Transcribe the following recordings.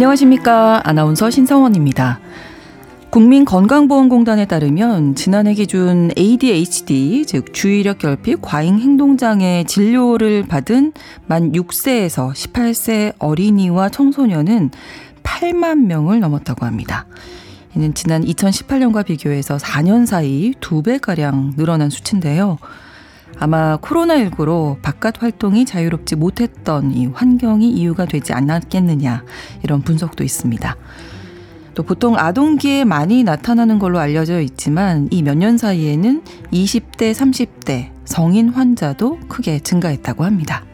안녕하십니까. 아나운서 신성원입니다. 국민건강보험공단에 따르면 지난해 기준 ADHD, 즉 주의력 결핍 과잉 행동장애 진료를 받은 만 6세에서 18세 어린이와 청소년은 8만 명을 넘었다고 합니다. 이는 지난 2018년과 비교해서 4년 사이 2배가량 늘어난 수치인데요. 아마 코로나19로 바깥 활동이 자유롭지 못했던 이 환경이 이유가 되지 않았겠느냐 이런 분석도 있습니다. 또 보통 아동기에 많이 나타나는 걸로 알려져 있지만 이 몇 년 사이에는 20대, 30대 성인 환자도 크게 증가했다고 합니다.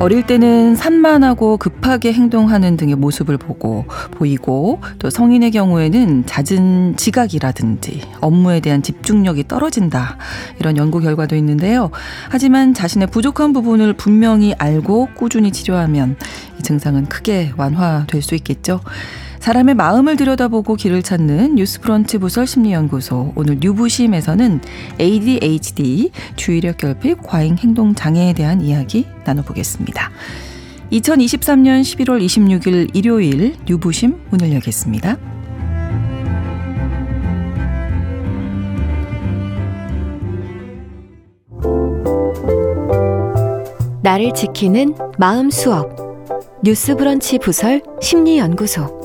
어릴 때는 산만하고 급하게 행동하는 등의 모습을 보고 보이고 또 성인의 경우에는 잦은 지각이라든지 업무에 대한 집중력이 떨어진다 이런 연구 결과도 있는데요. 하지만 자신의 부족한 부분을 분명히 알고 꾸준히 치료하면 이 증상은 크게 완화될 수 있겠죠. 사람의 마음을 들여다보고 길을 찾는 뉴스브런치 부설 심리연구소 오늘 뉴부심에서는 ADHD 주의력 결핍 과잉 행동 장애에 대한 이야기 나눠보겠습니다. 2023년 11월 26일 일요일 뉴부심 문을 열겠습니다. 나를 지키는 마음 수업 뉴스브런치 부설 심리연구소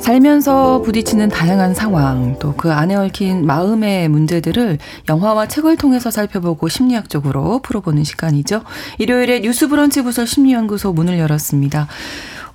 살면서 부딪히는 다양한 상황, 또 그 안에 얽힌 마음의 문제들을 영화와 책을 통해서 살펴보고 심리학적으로 풀어보는 시간이죠. 일요일에 뉴스 브런치 부서 심리연구소 문을 열었습니다.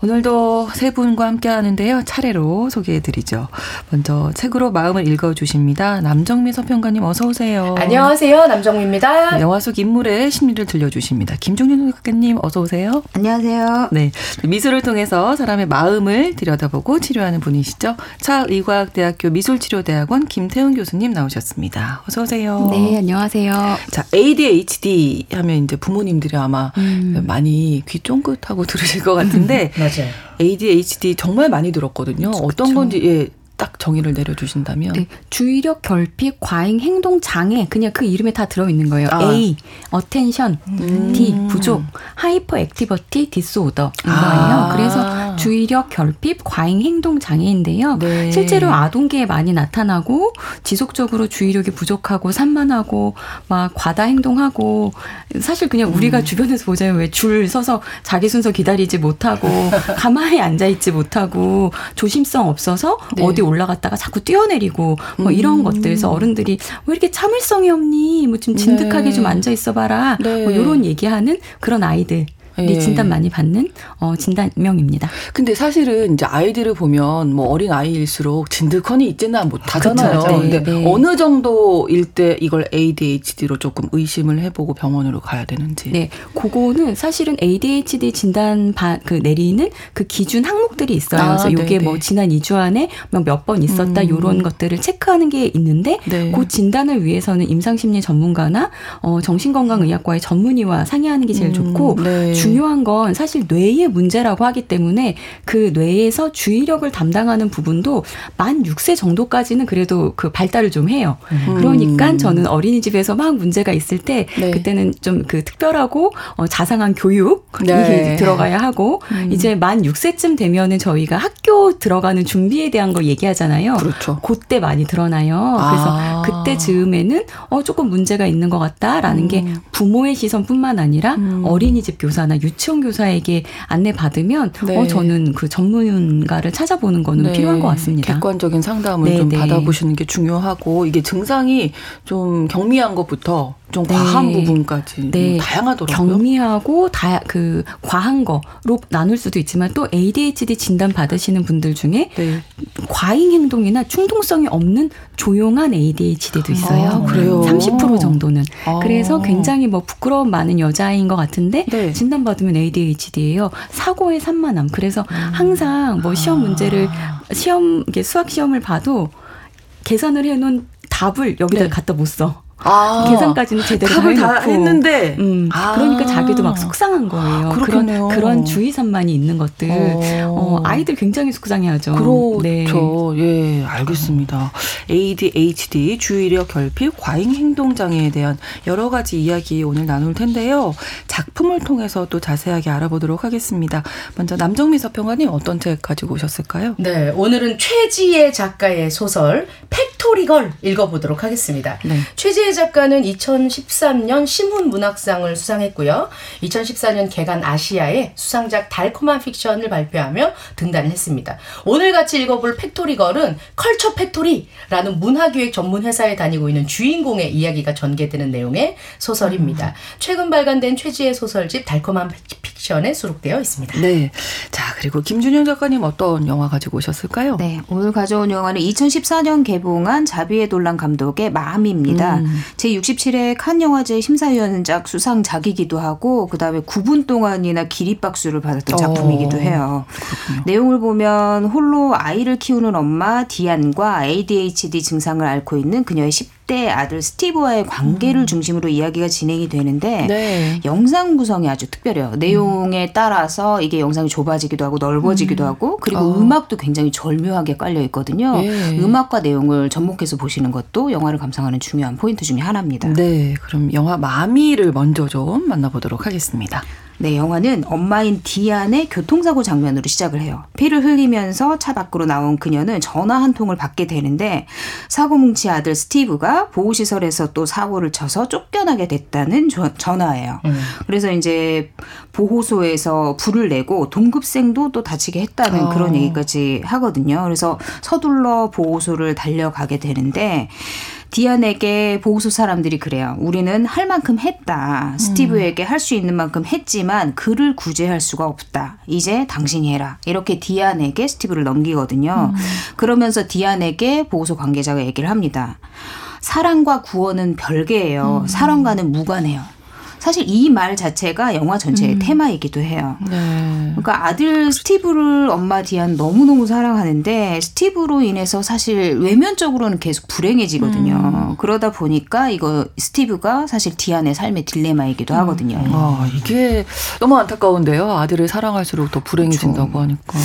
오늘도 세 분과 함께 하는데요. 차례로 소개해 드리죠. 먼저 책으로 마음을 읽어 주십니다. 남정미 서평가님 어서 오세요. 안녕하세요. 남정미입니다. 네, 영화 속 인물의 심리를 들려 주십니다. 김종윤 작가님 어서 오세요. 안녕하세요. 네. 미술을 통해서 사람의 마음을 들여다보고 치료하는 분이시죠. 차의과학대학교 미술치료대학원 김태훈 교수님 나오셨습니다. 어서 오세요. 네, 안녕하세요. 자, ADHD 하면 이제 부모님들이 아마 음. 많이 귀 쫑긋하고 들으실 것 같은데 맞아요. ADHD 정말 많이 들었거든요. 그쵸. 어떤 건지 예, 딱 정의를 내려주신다면 네, 주의력 결핍 과잉 행동 장애 그냥 그 이름에 다 들어 있는 거예요. 아. A attention, 음. D 부족, hyperactivity disorder인 아. 거예요. 그래서 주의력 결핍 과잉 행동 장애인데요. 네. 실제로 아동기에 많이 나타나고 지속적으로 주의력이 부족하고 산만하고 막 과다 행동하고 사실 그냥 우리가 음. 주변에서 보자면 왜 줄 서서 자기 순서 기다리지 못하고 가만히 앉아 있지 못하고 조심성 없어서 네. 어디 올라갔다가 자꾸 뛰어내리고 뭐 이런 음. 것들 그래서 어른들이 왜 이렇게 참을성이 없니? 뭐 좀 진득하게 네. 좀 앉아 있어 봐라. 네. 뭐 요런 얘기하는 그런 아이들 예. 진단 많이 받는 어, 진단명입니다. 근데 사실은 이제 아이들을 보면 뭐 어린 아이일수록 진드컨이 있지는 못하잖아요. 그렇죠. 네. 근데 네. 어느 정도일 때 이걸 ADHD로 조금 의심을 해보고 병원으로 가야 되는지. 네, 그거는 사실은 ADHD 진단 바, 그 내리는 그 기준 항목들이 있어요. 아, 그래서 이게 뭐 지난 2주 안에 몇 번 있었다 음. 요런 것들을 체크하는 게 있는데 네. 그 진단을 위해서는 임상심리 전문가나 어, 정신건강의학과의 전문의와 상의하는 게 제일 음. 좋고. 네. 중요한 건 사실 뇌의 문제라고 하기 때문에 그 뇌에서 주의력을 담당하는 부분도 만 6세 정도까지는 그래도 그 발달을 좀 해요. 음. 그러니까 저는 어린이집에서 막 문제가 있을 때 네. 그때는 좀 그 특별하고 어, 자상한 교육이 네. 들어가야 하고 음. 이제 만 6세쯤 되면은 저희가 학교 들어가는 준비에 대한 걸 얘기하잖아요. 그렇죠. 그때 많이 드러나요. 그래서 아. 그때 즈음에는 어 조금 문제가 있는 것 같다라는 음. 게 부모의 시선뿐만 아니라 음. 어린이집 교사나 유치원 교사에게 안내 받으면 네. 어 저는 그 전문가를 찾아보는 거는 네. 필요한 것 같습니다. 객관적인 상담을 네, 좀 네. 받아보시는 게 중요하고 이게 증상이 좀 경미한 것부터 좀 네. 과한 부분까지 네. 다양하더라고요. 경미하고 다 그 과한 거로 나눌 수도 있지만 또 ADHD 진단 받으시는 분들 중에 네. 과잉 행동이나 충동성이 없는 조용한 ADHD도 있어요. 아, 그래요. 30% 정도는. 아. 그래서 굉장히 뭐 부끄러움 많은 여자인 것 같은데 네. 진단 받으면 ADHD예요. 사고의 산만함. 그래서 음. 항상 뭐 시험 문제를 아. 시험 수학 시험을 봐도 계산을 해놓은 답을 여기다 네. 갖다 못 써. 아, 계산까지는 제대로 답을 다 했는데 음, 아. 그러니까 자기도 막 속상한 거예요. 그렇겠네요. 그런 그런 주의산만이 있는 것들 어. 어, 아이들 굉장히 속상해하죠. 그렇죠. 네. 예, 알겠습니다. ADHD 주의력 결핍 과잉 행동 장애에 대한 여러 가지 이야기 오늘 나눌 텐데요. 작품을 통해서 또 자세하게 알아보도록 하겠습니다. 먼저 남정미 서평가님 어떤 책 가지고 오셨을까요? 네, 오늘은 최지혜 작가의 소설 팩토리걸 읽어보도록 하겠습니다. 네. 최지혜 작가는 2013년 신문문학상을 수상했고요. 2014년 계간 아시아의 수상작 달콤한 픽션을 발표하며 등단을 했습니다. 오늘 같이 읽어볼 팩토리걸은 컬처 팩토리라는 문화기획 전문 회사에 다니고 있는 주인공의 이야기가 전개되는 내용의 소설입니다. 음. 최근 발간된 최지애 소설집 달콤한 픽션에 수록되어 있습니다. 네. 자, 그리고 김준영 작가님 어떤 영화 가지고 오셨을까요? 네. 오늘 가져온 영화는 2014년 개봉한 자비에 돌란 감독의 Mommy입니다. 음. 제67회 칸 영화제 심사위원장 수상작이기도 하고 그다음에 9분 동안이나 기립박수를 받았던 어. 작품이기도 해요. 그렇군요. 내용을 보면 홀로 아이를 키우는 엄마 디안과 ADHD 증상을 앓고 있는 그녀의 10 대 아들 스티브와의 관계를 음. 중심으로 이야기가 진행이 되는데 네. 영상 구성이 아주 특별해요. 내용에 음. 따라서 이게 영상이 좁아지기도 하고 넓어지기도 음. 하고 그리고 어. 음악도 굉장히 절묘하게 깔려 있거든요. 예. 음악과 내용을 접목해서 보시는 것도 영화를 감상하는 중요한 포인트 중의 하나입니다. 네, 그럼 영화 마미를 먼저 좀 만나보도록 하겠습니다. 네, 영화는 엄마인 디안의 교통사고 장면으로 시작을 해요. 피를 흘리면서 차 밖으로 나온 그녀는 전화 한 통을 받게 되는데 사고 뭉치 아들 스티브가 보호시설에서 또 사고를 쳐서 쫓겨나게 됐다는 전화예요. 음. 그래서 이제 보호소에서 불을 내고 동급생도 또 다치게 했다는 어. 그런 얘기까지 하거든요. 그래서 서둘러 보호소를 달려가게 되는데 디안에게 보호소 사람들이 그래요. 우리는 할 만큼 했다. 스티브에게 할 수 있는 만큼 했지만 그를 구제할 수가 없다. 이제 당신이 해라. 이렇게 디안에게 스티브를 넘기거든요. 음. 그러면서 디안에게 보호소 관계자가 얘기를 합니다. 사랑과 구원은 별개예요. 음. 사랑과는 무관해요. 사실 이 말 자체가 영화 전체의 음. 테마이기도 해요. 네. 그러니까 아들 스티브를 엄마 디안 너무너무 사랑하는데 스티브로 인해서 사실 외면적으로는 계속 불행해지거든요. 음. 그러다 보니까 이거 스티브가 사실 디안의 삶의 딜레마이기도 음. 하거든요. 아, 이게 너무 안타까운데요. 아들을 사랑할수록 더 불행해진다고 그렇죠. 하니까.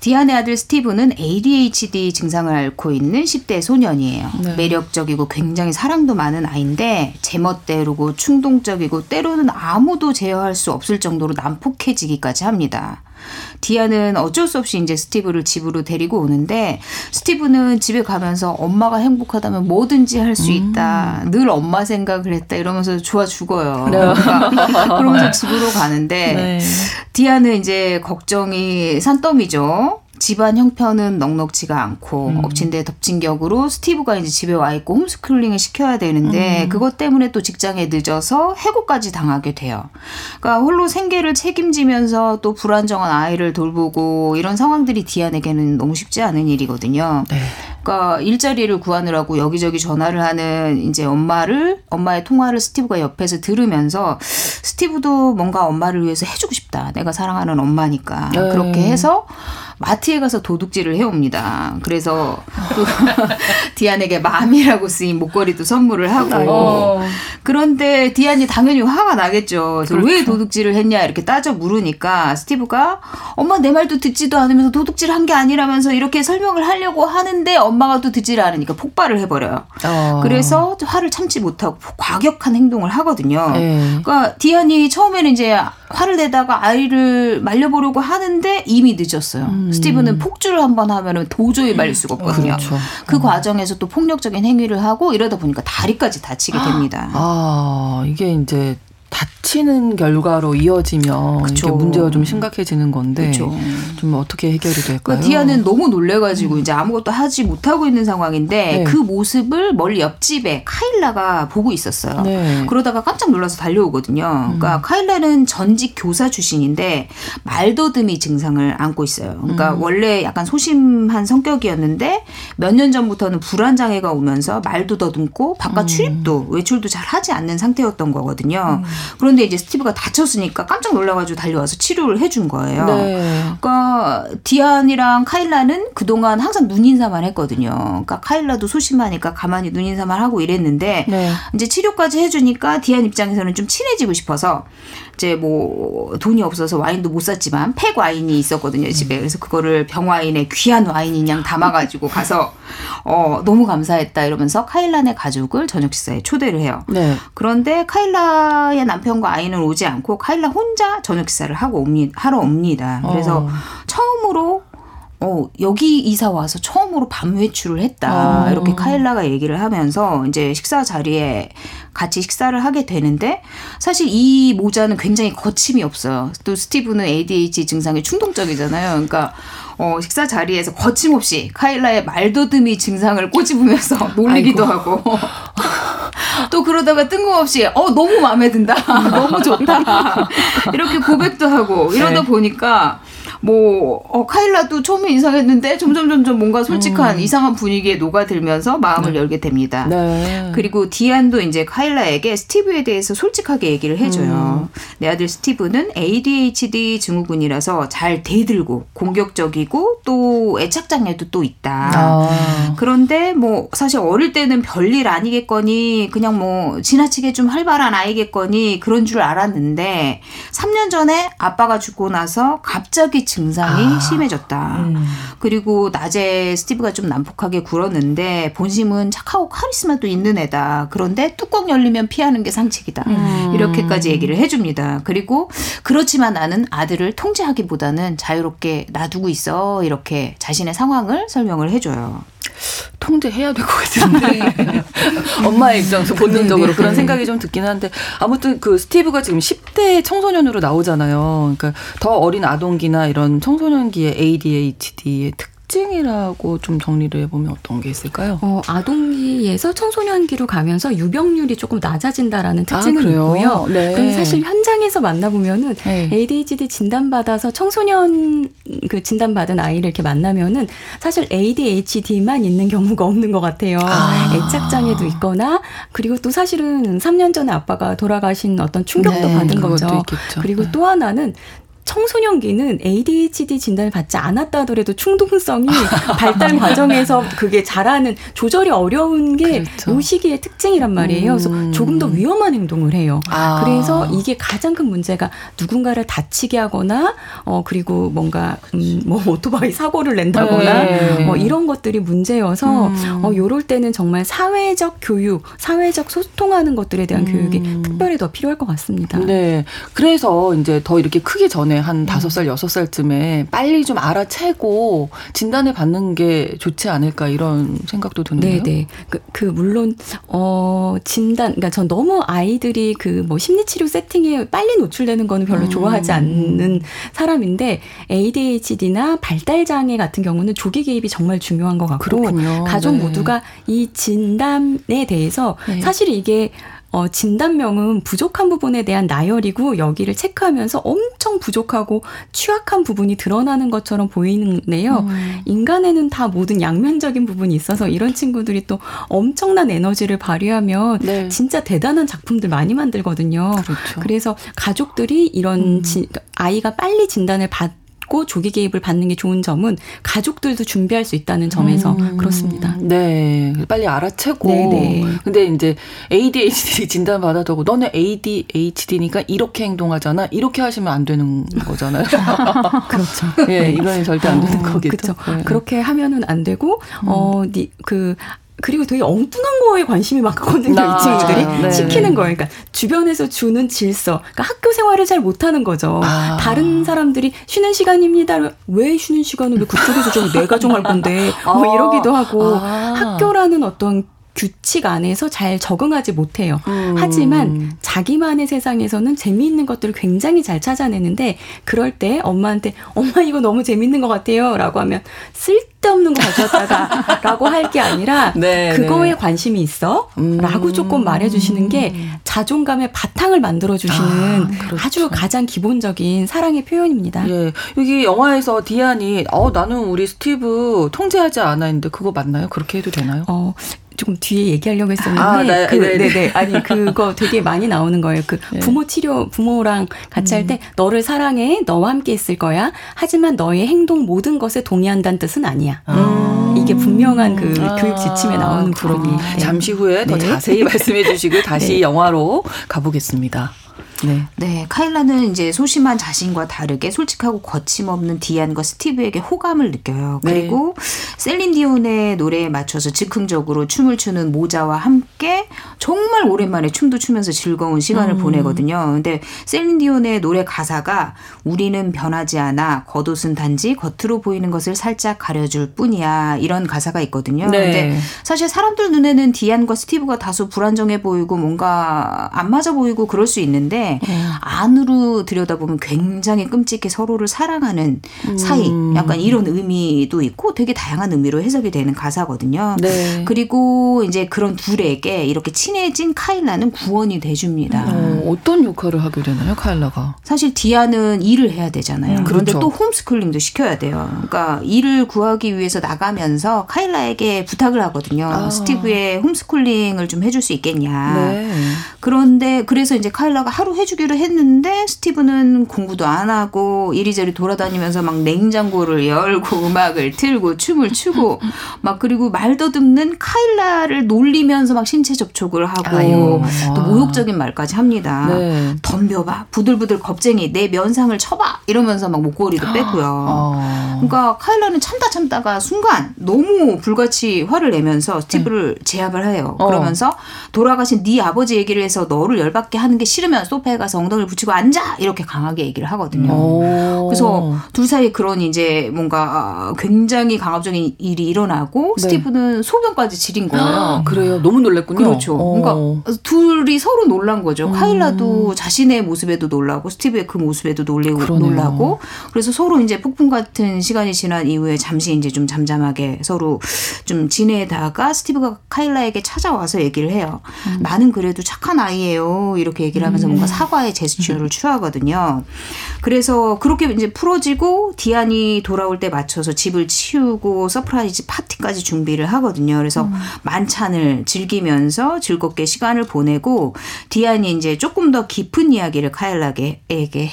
디안의 아들 스티브는 ADHD 증상을 앓고 있는 10대 소년이에요. 네. 매력적이고 굉장히 사랑도 많은 아이인데 제멋대로고 충동적이고 때로는 아무도 제어할 수 없을 정도로 난폭해지기까지 합니다. 디아는 어쩔 수 없이 이제 스티브를 집으로 데리고 오는데 스티브는 집에 가면서 엄마가 행복하다면 뭐든지 할 수 있다. 음. 늘 엄마 생각을 했다 이러면서 좋아 죽어요. 네. 그러니까 그러면서 집으로 가는데 네. 디아는 이제 걱정이 산더미죠. 집안 형편은 넉넉지가 않고 음. 엎친 데 덮친 격으로 스티브가 이제 집에 와 있고 홈스쿨링을 시켜야 되는데 음. 그것 때문에 또 직장에 늦어서 해고까지 당하게 돼요. 그러니까 홀로 생계를 책임지면서 또 불안정한 아이를 돌보고 이런 상황들이 디안에게는 너무 쉽지 않은 일이거든요. 네. 그러니까 일자리를 구하느라고 여기저기 전화를 하는 이제 엄마를 엄마의 통화를 스티브가 옆에서 들으면서 스티브도 뭔가 엄마를 위해서 해주고 싶다. 내가 사랑하는 엄마니까 네. 그렇게 해서 마트에 가서 도둑질을 해옵니다. 그래서 또 디안에게 마음이라고 쓰인 목걸이도 선물을 하고 어. 그런데 디안이 당연히 화가 나겠죠. 그렇죠. 왜 도둑질을 했냐 이렇게 따져 물으니까 스티브가 엄마 내 말도 듣지도 않으면서 도둑질 한 게 아니라면서 이렇게 설명을 하려고 하는데 엄마 가 또 듣지를 않으니까 폭발을 해버려요. 어. 그래서 화를 참지 못하고 과격한 행동을 하거든요. 네. 그러니까 디안이 처음에는 이제 화를 내다가 아이를 말려보려고 하는데 이미 늦었어요. 음. 스티브는 폭주를 한번 하면은 도저히 말릴 수가 없거든요. 그렇죠. 그 음. 과정에서 또 폭력적인 행위를 하고 이러다 보니까 다리까지 다치게 됩니다. 아, 이게 이제 다치는 결과로 이어지면 이게 문제가 좀 심각해지는 건데 그쵸. 좀 어떻게 해결이 될까요? 그러니까 디아는 너무 놀래가지고 음. 이제 아무것도 하지 못하고 있는 상황인데 네. 그 모습을 멀리 옆집에 카일라가 보고 있었어요. 네. 그러다가 깜짝 놀라서 달려오거든요. 그러니까 음. 카일라는 전직 교사 출신인데 말더듬이 증상을 안고 있어요. 그러니까 음. 원래 약간 소심한 성격이었는데 몇 년 전부터는 불안 장애가 오면서 말도 더듬고 바깥 음. 출입도 외출도 잘 하지 않는 상태였던 거거든요. 음. 그런데 이제 스티브가 다쳤으니까 깜짝 놀라가지고 달려와서 치료를 해준 거예요. 네. 그러니까 디안이랑 카일라는 그동안 항상 눈인사만 했거든요. 그러니까 카일라도 소심하니까 가만히 눈인사만 하고 이랬는데 네. 이제 치료까지 해주니까 디안 입장에서는 좀 친해지고 싶어서 이제 뭐 돈이 없어서 와인도 못 샀지만 팩 와인이 있었거든요 집에 그래서 그거를 병 와인에 귀한 와인인 양 담아가지고 가서 어 너무 감사했다 이러면서 카일라네 가족을 저녁 식사에 초대를 해요. 네. 그런데 카일라의 남편과 아이는 오지 않고 카일라 혼자 저녁 식사를 하고 옵니다 하러 옵니다. 그래서 어. 처음으로 어, 여기 이사 와서 처음으로 밤 외출을 했다. 어. 이렇게 카일라가 얘기를 하면서 이제 식사 자리에 같이 식사를 하게 되는데 사실 이 모자는 굉장히 거침이 없어요. 또 스티브는 ADHD 증상에 충동적이잖아요. 그러니까 어, 식사 자리에서 거침없이 카일라의 말더듬이 증상을 꼬집으면서 놀리기도 아이고. 하고 또 그러다가 뜬금없이 어 너무 마음에 든다 너무 좋다 이렇게 고백도 하고 이러다 네. 보니까 뭐 어, 카일라도 처음에 이상했는데 점점 점점 뭔가 솔직한 음. 이상한 분위기에 녹아들면서 마음을 네. 열게 됩니다. 네. 그리고 디안도 이제 카일라에게 스티브에 대해서 솔직하게 얘기를 해줘요. 음. 내 아들 스티브는 ADHD 증후군이라서 잘 대들고 공격적이고 또 애착 장애도 또 있다. 아. 그런데 뭐 사실 어릴 때는 별일 아니겠거니 그냥 뭐 지나치게 좀 활발한 아이겠거니 그런 줄 알았는데 3년 전에 아빠가 죽고 나서 갑자기 증상이 아. 심해졌다. 음. 그리고 낮에 스티브가 좀 난폭하게 굴었는데 본심은 착하고 카리스마도 있는 애다. 그런데 뚜껑 열리면 피하는 게 상책이다. 음. 이렇게까지 얘기를 해줍니다. 그리고 그렇지만 나는 아들을 통제하기보다는 자유롭게 놔두고 있어. 이렇게 자신의 상황을 설명을 해줘요. 통제해야 될 것 같은데. 엄마의 입장에서 본능적으로 네, 그런 생각이 좀 듣긴 한데 아무튼 그 스티브가 지금 10대 청소년으로 나오잖아요. 그러니까 더 어린 아동기나 이런 청소년기의 ADHD의 특 특징이라고 좀 정리를 해보면 어떤 게 있을까요? 어, 아동기에서 청소년기로 가면서 유병률이 조금 낮아진다라는 특징은 아, 있고요. 네. 그럼 사실 현장에서 만나보면은 네. ADHD 진단받아서 청소년 그 진단받은 아이를 이렇게 만나면은 사실 ADHD만 있는 경우가 없는 것 같아요. 아. 애착장애도 있거나 그리고 또 사실은 3년 전에 아빠가 돌아가신 어떤 충격도 네, 받은 거죠. 있겠죠. 그리고 네. 또 하나는 청소년기는 ADHD 진단을 받지 않았다 하더라도 충동성이 발달 과정에서 그게 자라는 조절이 어려운 게이 그렇죠. 시기의 특징이란 말이에요. 그래서 음. 조금 더 위험한 행동을 해요. 아. 그래서 이게 가장 큰 문제가 누군가를 다치게 하거나 어 그리고 뭔가 음 뭐 오토바이 사고를 낸다거나 네. 뭐 이런 것들이 문제여서 음. 어 요럴 때는 정말 사회적 교육, 사회적 소통하는 것들에 대한 음. 교육이 특별히 더 필요할 것 같습니다. 네. 그래서 이제 더 이렇게 크기 전에 때문에 한 음. 다섯 살 여섯 살쯤에 빨리 좀 알아채고 진단을 받는 게 좋지 않을까 이런 생각도 드네요. 네, 그, 그 물론 어 진단 그러니까 전 너무 아이들이 그 뭐 심리 치료 세팅에 빨리 노출되는 거는 별로 음. 좋아하지 않는 사람인데 ADHD나 발달 장애 같은 경우는 조기 개입이 정말 중요한 것 같고 그렇군요. 가족 네. 모두가 이 진단에 대해서 네. 사실 이게 어, 진단명은 부족한 부분에 대한 나열이고 여기를 체크하면서 엄청 부족하고 취약한 부분이 드러나는 것처럼 보이는데요. 음. 인간에는 다 모든 양면적인 부분이 있어서 이런 친구들이 또 엄청난 에너지를 발휘하면 네. 진짜 대단한 작품들 많이 만들거든요. 그렇죠. 그래서 가족들이 이런 음. 지, 아이가 빨리 진단을 받 받고 조기 개입을 받는 게 좋은 점은 가족들도 준비할 수 있다는 점에서 음. 그렇습니다. 네. 빨리 알아채고. 네네. 네. 근데 이제 ADHD 진단 받아도 너는 ADHD니까 이렇게 행동하잖아. 이렇게 하시면 안 되는 거잖아요. 그렇죠. 예, 네, 이건 절대 안 되는 어, 거겠죠. 그렇죠. 네. 그렇게 하면은 안 되고 음. 어그 그리고 되게 엉뚱한 거에 관심이 많거든요, 아, 이 친구들이. 네. 시키는 거예요. 그러니까 주변에서 주는 질서. 그러니까 학교 생활을 잘 못하는 거죠. 아. 다른 사람들이 쉬는 시간입니다. 왜 쉬는 시간을 왜 그쪽에서 좀 내가 정할 건데. 뭐 아. 이러기도 하고. 아. 학교라는 어떤 규칙 안에서 잘 적응하지 못해요. 음. 하지만 자기만의 세상에서는 재미있는 것들을 굉장히 잘 찾아내는데 그럴 때 엄마한테 엄마 이거 너무 재밌는 것 같아요 라고 하면 쓸데없는 거 가져왔다가 라고 할 게 아니라 네, 그거에 네. 관심이 있어 음. 라고 조금 말해주시는 게 자존감의 바탕을 만들어 주시는 아, 그렇죠. 아주 가장 기본적인 사랑의 표현입니다. 예. 여기 영화에서 디안이 어 나는 우리 스티브 통제하지 않았는데 그거 맞나요? 그렇게 해도 되나요? 어 조금 뒤에 얘기하려고 했었는데 아, 네, 그, 네네. 네네. 아니 그거 되게 많이 나오는 거예요. 그 네. 부모 치료 부모랑 같이 음. 할때 너를 사랑해 너와 함께 있을 거야. 하지만 너의 행동 모든 것에 동의한다는 뜻은 아니야. 음. 이게 분명한 그 아. 교육 지침에 나오는 부분이. 네. 잠시 후에 더 네. 자세히 말씀해 주시고 다시 네. 영화로 가보겠습니다. 네. 네. 카일라는 이제 소심한 자신과 다르게 솔직하고 거침없는 디안과 스티브에게 호감을 느껴요. 네. 그리고 네. 셀린 디온의 노래에 맞춰서 즉흥적으로 춤을 추는 모자와 함께 정말 오랜만에 춤도 추면서 즐거운 시간을 음. 보내거든요. 근데 셀린 디온의 노래 가사가 우리는 변하지 않아 겉옷은 단지 겉으로 보이는 것을 살짝 가려줄 뿐이야. 이런 가사가 있거든요. 네. 근데 사실 사람들 눈에는 디안과 스티브가 다소 불안정해 보이고 뭔가 안 맞아 보이고 그럴 수 있는데 네. 안으로 들여다보면 굉장히 끔찍해 서로를 사랑하는 음. 사이 약간 이런 의미도 있고 되게 다양한 의미로 해석이 되는 가사거든요. 네. 그리고 이제 그런 둘에게 이렇게 친해진 카일라는 구원이 돼줍니다. 어, 떤 역할을 하게 되나요, 카일라가? 사실 디아는 일을 해야 되잖아요. 음, 그런데 그렇죠. 또 홈스쿨링도 시켜야 돼요. 그러니까 일을 구하기 위해서 나가면서 카일라에게 부탁을 하거든요. 아. 스티브의 홈스쿨링을 좀 해줄 수 있겠냐. 네. 그런데 그래서 이제 카일라가 하루 해주기로 했는데 스티브는 공부도 안 하고 이리저리 돌아다니면서 막 냉장고를 열고 음악을 틀고 춤을 추고 막 그리고 말 더듬는 카일라를 놀리면서 막 신체 접촉을 하고 아유. 또 모욕적인 말까지 합니다. 네. 덤벼봐 부들부들 겁쟁이 내 면상을 쳐봐 이러면서 막 목걸이도 뺐고요. 어. 그러니까 카일라는 참다 참다가 순간 너무 불같이 화를 내면서 스티브를 제압을 해요. 어. 그러면서 돌아가신 네 아버지 얘기를 해서 너를 열받게 하는 게 싫으면 소파에 가서 엉덩이를 붙이고 앉아 이렇게 강하게 얘기를 하거든요. 오. 그래서 둘 사이에 그런 이제 뭔가 굉장히 강압적인 일이 일어나고 네. 스티브는 소변까지 지린 거예요. 아, 그래요. 너무 놀랐군요. 그렇죠. 오. 그러니까 둘이 서로 놀란 거죠. 음. 카일라도 자신의 모습에도 놀라고 스티브의 그 모습에도 놀리고 그러네요. 놀라고 그래서 서로 이제 폭풍 같은 시간 이 지난 이후에 잠시 이제 좀 잠잠하게 서로 좀 지내다가 스티브가 카일라에게 찾아와서 얘기를 해요. 음. 나는 그래도 착한 아이예요. 이렇게 얘기를 하면서 음. 뭔가 사과의 제스처를 취하거든요. 그래서 그렇게 이제 풀어지고 디안이 돌아올 때 맞춰서 집을 치우고 surprise 파티까지 준비를 하거든요. 그래서 음. 만찬을 즐기면서 즐겁게 시간을 보내고 디안이 이제 조금 더 깊은 이야기를 카일라에게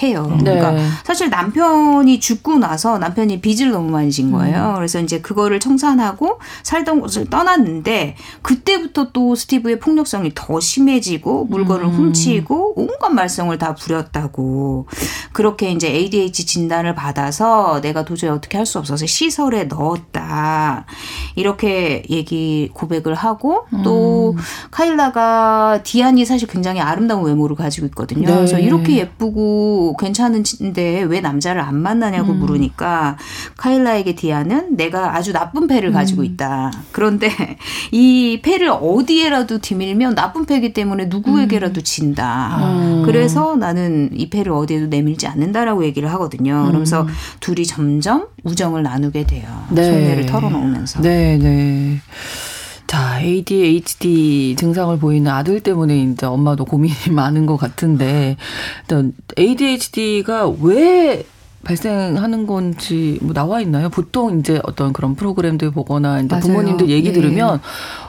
해요. 네. 그러니까 사실 남편이 죽고 나서 남편이 빚을 너무 많이 진 거예요. 음. 그래서 이제 그거를 청산하고 살던 곳을 떠났는데 그때부터 또 스티브의 폭력성이 더 심해지고 물건을 음. 훔치고 온갖 말썽을 다 부렸다고. 그렇게 이제 ADH 진단을 받아서 내가 도저히 어떻게 할 수 없어서 시설에 넣었다. 이렇게 얘기 고백을 하고 또 음. 카일라가 디안이 사실 굉장히 아름다운 외모를 가지고 있거든요. 네. 그래서 이렇게 예쁘고 괜찮은데 왜 남자를 안 만나냐고 음. 물으니까 카일라에게 디안은 내가 아주 나쁜 패를 가지고 음. 있다. 그런데 이 패를 어디에라도 뒤밀면 나쁜 패기 때문에 누구에게라도 음. 진다. 음. 그래서 나는 이 패를 어디에도 내밀지 않는다라고 얘기를 하거든요. 그러면서 음. 둘이 점점 우정을 나누게 돼요. 네. 속내를 털어놓으면서. 네, 네. 자, ADHD 증상을 보이는 아들 때문에 이제 엄마도 고민이 많은 것 같은데, 일단 ADHD가 왜 발생하는 건지 뭐 나와 있나요? 보통 이제 어떤 그런 프로그램들 보거나 이제 부모님들 얘기 네. 들으면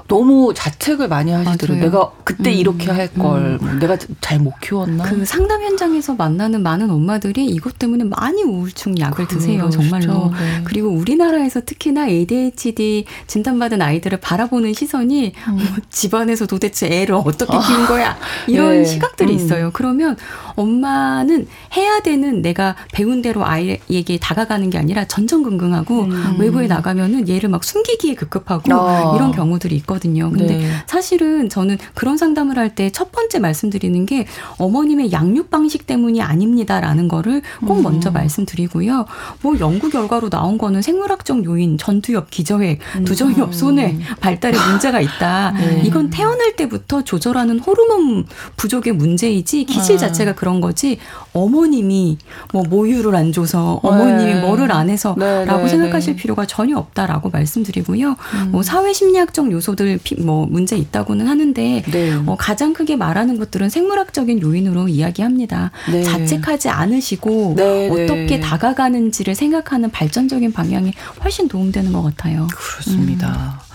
너무 자책을 많이 하시더라고요. 내가 그때 음. 이렇게 할 걸, 음. 내가 잘 못 키웠나? 그 상담 현장에서 만나는 많은 엄마들이 이것 때문에 많이 우울증 약을 드세요, 정말로. 네. 그리고 우리나라에서 특히나 ADHD 진단받은 아이들을 바라보는 시선이 음. 뭐 집안에서 도대체 애를 어떻게 키운 거야? 이런 네. 시각들이 음. 있어요. 그러면 엄마는 해야 되는 내가 배운 대로 아이에게 다가가는 게 아니라 전전긍긍하고 음. 외부에 나가면은 얘를 막 숨기기에 급급하고 어. 이런 경우들이 있거든요. 있거든요. 근데 네. 사실은 저는 그런 상담을 할 때 첫 번째 말씀드리는 게 어머님의 양육 방식 때문이 아닙니다라는 거를 꼭 음. 먼저 말씀드리고요. 뭐 연구 결과로 나온 거는 생물학적 요인, 전두엽, 기저획, 음. 두정엽, 손해 발달에 문제가 있다. 네. 이건 태어날 때부터 조절하는 호르몬 부족의 문제이지 기질 아. 자체가 그런 거지 어머님이 뭐 모유를 안 줘서 어머님이 네. 뭐를 안 해서라고 네, 네, 생각하실 네. 필요가 전혀 없다라고 말씀드리고요. 음. 뭐 사회 심리학적 요소들 것들 뭐 문제 있다고는 하는데 네. 어, 가장 크게 말하는 것들은 생물학적인 요인으로 이야기합니다. 네. 자책하지 않으시고 네, 네. 어떻게 다가가는지를 생각하는 발전적인 방향이 훨씬 도움되는 것 같아요. 그렇습니다. 음.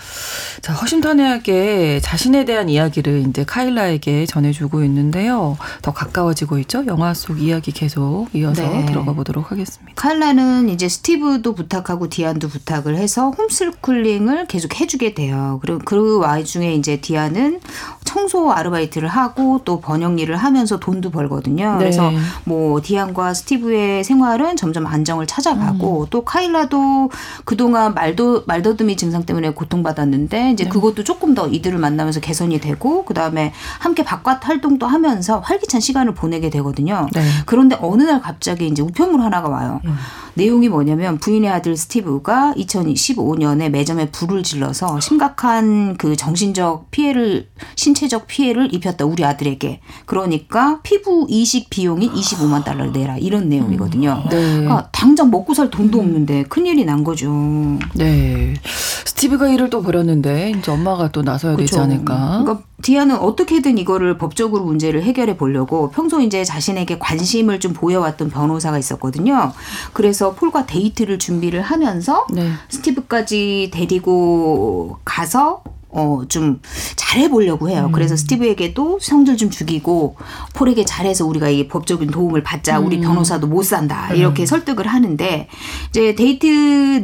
자, 허심탄회하게 자신에 대한 이야기를 이제 카일라에게 전해주고 있는데요. 더 가까워지고 있죠. 영화 속 이야기 계속 이어서 네. 들어가 보도록 하겠습니다. 카일라는 이제 스티브도 부탁하고 디안도 부탁을 해서 홈스쿨링을 계속 해주게 돼요. 그리고 그 와중에 이제 디안은 청소 아르바이트를 하고 또 번역 일을 하면서 돈도 벌거든요. 네. 그래서 뭐 디안과 스티브의 생활은 점점 안정을 찾아가고 음. 또 카일라도 그동안 말도 말더듬이 증상 때문에 고통받았는데 이제 네. 그것도 조금 더 이들을 만나면서 개선이 되고 그다음에 함께 바깥 활동도 하면서 활기찬 시간을 보내게 되거든요. 네. 그런데 어느 날 갑자기 이제 우편물 하나가 와요. 음. 내용이 뭐냐면 부인의 아들 스티브가 2015년에 매점에 불을 질러서 심각한 그 정신적 피해를 신체적 피해를 입혔다 우리 아들에게 그러니까 피부 이식 비용이 25만 달러를 내라 이런 내용이거든요. 네. 그러니까 당장 먹고 살 돈도 없는데 큰 일이 난 거죠. 네. 스티브가 일을 또 벌였는데 이제 엄마가 또 나서야 그렇죠. 되지 않을까? 그러니까 디안은 어떻게든 이거를 법적으로 문제를 해결해 보려고 평소 이제 자신에게 관심을 좀 보여왔던 변호사가 있었거든요. 그래서 폴과 데이트를 준비를 하면서 네. 스티브까지 데리고 가서 어, 좀 잘해보려고 해요. 음. 그래서 스티브에게도 성질 좀 죽이고, 폴에게 잘해서 우리가 이 법적인 도움을 받자. 음. 우리 변호사도 못 산다. 이렇게 음. 설득을 하는데, 이제 데이트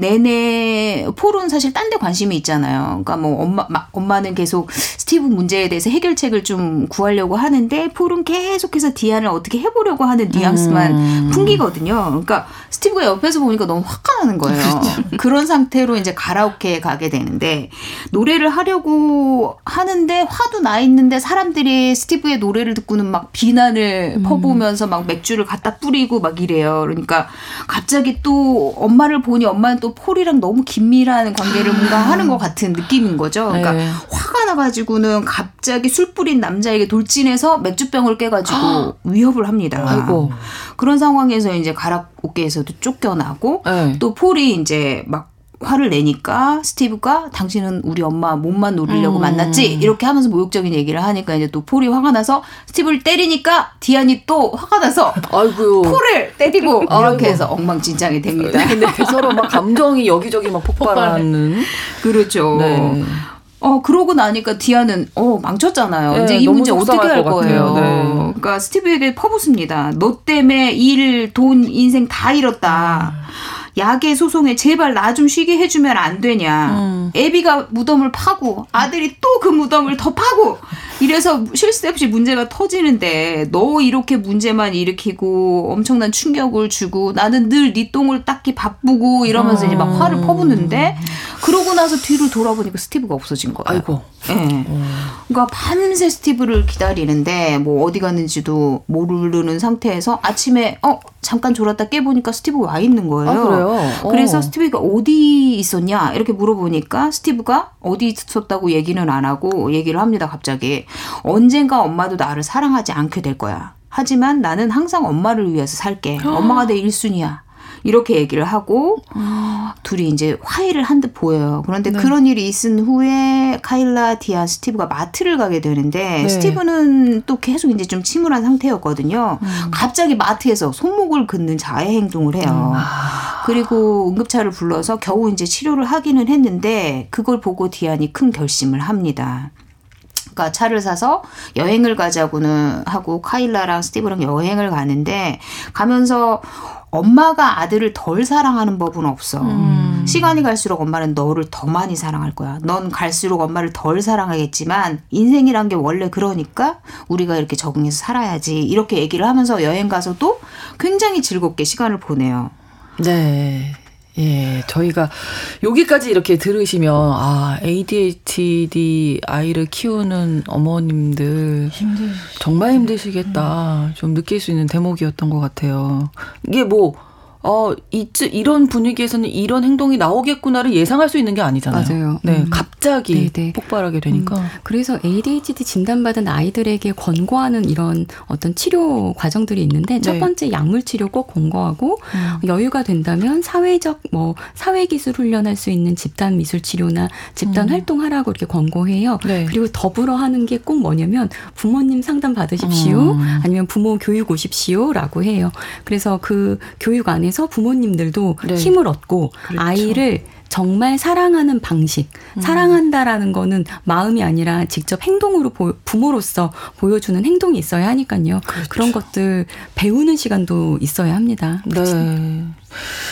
내내 폴은 사실 딴 데 관심이 있잖아요. 그러니까 뭐 엄마, 엄마는 계속 스티브 문제에 대해서 해결책을 좀 구하려고 하는데, 폴은 계속해서 디안을 어떻게 해보려고 하는 뉘앙스만 음. 풍기거든요. 그러니까 스티브가 옆에서 보니까 너무 화가 나는 거예요. 그렇죠. 그런 상태로 이제 가라오케에 가게 되는데, 노래를 하려 하려고 하는데 화도 나 있는데 사람들이 스티브의 노래를 듣고는 막 비난을 음. 퍼부으면서 막 맥주를 갖다 뿌리고 막 이래요. 그러니까 갑자기 또 엄마를 보니 엄마는 또 폴이랑 너무 긴밀한 관계를 뭔가 아. 하는 것 같은 느낌인 거죠. 그러니까 네. 화가 나가지고는 갑자기 술 뿌린 남자에게 돌진해서 맥주병을 깨가지고 아. 위협을 합니다. 아이고. 그런 상황에서 이제 가락오케에서도 쫓겨나고 네. 또 폴이 이제 막 화를 내니까 스티브가 당신은 우리 엄마 몸만 노리려고 음. 만났지 이렇게 하면서 모욕적인 얘기를 하니까 이제 또 폴이 화가 나서 스티브를 때리니까 디안이 또 화가 나서 아이고 폴을 때리고 이렇게 아이고. 해서 엉망진창이 됩니다. 근데 서로 막 감정이 여기저기 막 폭발하는 그렇죠. 네. 어 그러고 나니까 디아는 어 망쳤잖아요. 네, 이제 이 문제 어떻게 할 거예요. 네. 그러니까 스티브에게 퍼붓습니다. 너 때문에 일, 돈, 인생 다 잃었다. 음. 약의 소송에 제발 나 좀 쉬게 해주면 안 되냐. 음. 애비가 무덤을 파고 아들이 또 그 무덤을 더 파고 이래서 실수 없이 문제가 터지는데 너 이렇게 문제만 일으키고 엄청난 충격을 주고 나는 늘 네 똥을 닦기 바쁘고 이러면서 음. 이제 막 화를 퍼붓는데 그러고 나서 뒤로 돌아보니까 스티브가 없어진 거예요. 아이고. 예. 네. 그러니까 밤새 스티브를 기다리는데 뭐 어디 갔는지도 모르는 상태에서 아침에 어 잠깐 졸았다 깨보니까 스티브 와 있는 거예요. 아, 그래요? 그래서 어. 스티브가 어디 있었냐 이렇게 물어보니까 스티브가 어디 있었다고 얘기는 안 하고 얘기를 합니다. 갑자기 언젠가 엄마도 나를 사랑하지 않게 될 거야. 하지만 나는 항상 엄마를 위해서 살게. 엄마가 내 1순위야. 이렇게 얘기를 하고 아. 둘이 이제 화해를 한 듯 보여요. 그런데 네. 그런 일이 있은 후에 카일라, 디아, 스티브가 마트를 가게 되는데 네. 스티브는 또 계속 이제 좀 침울한 상태였거든요. 음. 갑자기 마트에서 손목을 긋는 자해 행동을 해요. 음. 아. 그리고 응급차를 불러서 겨우 이제 치료를 하기는 했는데 그걸 보고 디안이 큰 결심을 합니다. 그러니까 차를 사서 여행을 가자고는 하고 카일라랑 스티브랑 여행을 가는데 가면서 엄마가 아들을 덜 사랑하는 법은 없어. 음. 시간이 갈수록 엄마는 너를 더 많이 사랑할 거야. 넌 갈수록 엄마를 덜 사랑하겠지만 인생이란 게 원래 그러니까 우리가 이렇게 적응해서 살아야지. 이렇게 얘기를 하면서 여행 가서도 굉장히 즐겁게 시간을 보내요. 네. 예, 저희가 여기까지 이렇게 들으시면 아 ADHD 아이를 키우는 어머님들 힘들 정말 힘드시겠다 좀 느낄 수 있는 대목이었던 것 같아요. 이게 뭐 어, 이, 이런 분위기에서는 이런 행동이 나오겠구나를 예상할 수 있는 게 아니잖아요. 맞아요. 네, 음. 갑자기 네네. 네. 폭발하게 되니까. 음. 그래서 ADHD 진단받은 아이들에게 권고하는 이런 어떤 치료 과정들이 있는데 네. 첫 번째 약물 치료 꼭 권고하고 음. 여유가 된다면 사회적 뭐 사회 기술 훈련할 수 있는 집단 미술 치료나 집단 음. 활동하라고 이렇게 권고해요. 네. 그리고 더불어 하는 게 꼭 뭐냐면 부모님 상담 받으십시오. 음. 아니면 부모 교육 오십시오라고 해요. 그래서 그 교육 안에서 통해서 부모님들도 네. 힘을 얻고 그렇죠. 아이를 정말 사랑하는 방식, 음. 사랑한다라는 거는 마음이 아니라 직접 행동으로 보, 부모로서 보여주는 행동이 있어야 하니까요. 그렇죠. 그런 것들 배우는 시간도 있어야 합니다. 네.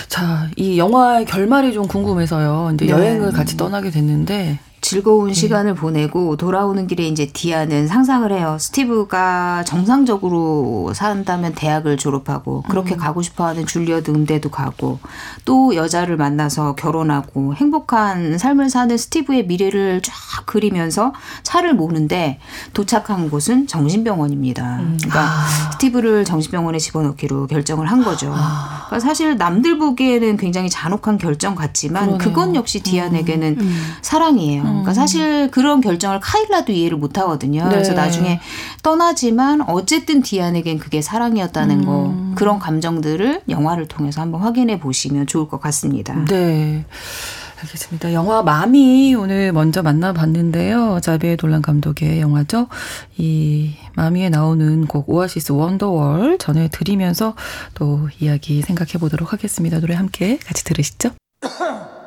자, 이 영화의 결말이 좀 궁금해서요. 이제 네. 여행을 같이 떠나게 됐는데 즐거운 네. 시간을 보내고 돌아오는 길에 이제 디안은 상상을 해요. 스티브가 정상적으로 산다면 대학을 졸업하고 그렇게 음. 가고 싶어하는 줄리어드 음대도 가고 또 여자를 만나서 결혼하고 행복한 삶을 사는 스티브의 미래를 쫙 그리면서 차를 모는데 도착한 곳은 정신병원입니다. 음. 그러니까 아. 스티브를 정신병원에 집어넣기로 결정을 한 거죠. 아. 그러니까 사실 남들 보기에는 굉장히 잔혹한 결정 같지만 그러네요. 그건 역시 디안에게는 음. 음. 사랑이에요. 그러니까 사실 그런 결정을 카일라도 이해를 못 하거든요. 네. 그래서 나중에 떠나지만 어쨌든 디안에겐 그게 사랑이었다는 음. 거 그런 감정들을 영화를 통해서 한번 확인해 보시면 좋을 것 같습니다. 네. 알겠습니다. 영화 마미 오늘 먼저 만나봤는데요. 자비의 돌란 감독의 영화죠. 이 마미에 나오는 곡 오아시스 원더월 전해드리면서 또 이야기 생각해 보도록 하겠습니다. 노래 함께 같이 들으시죠.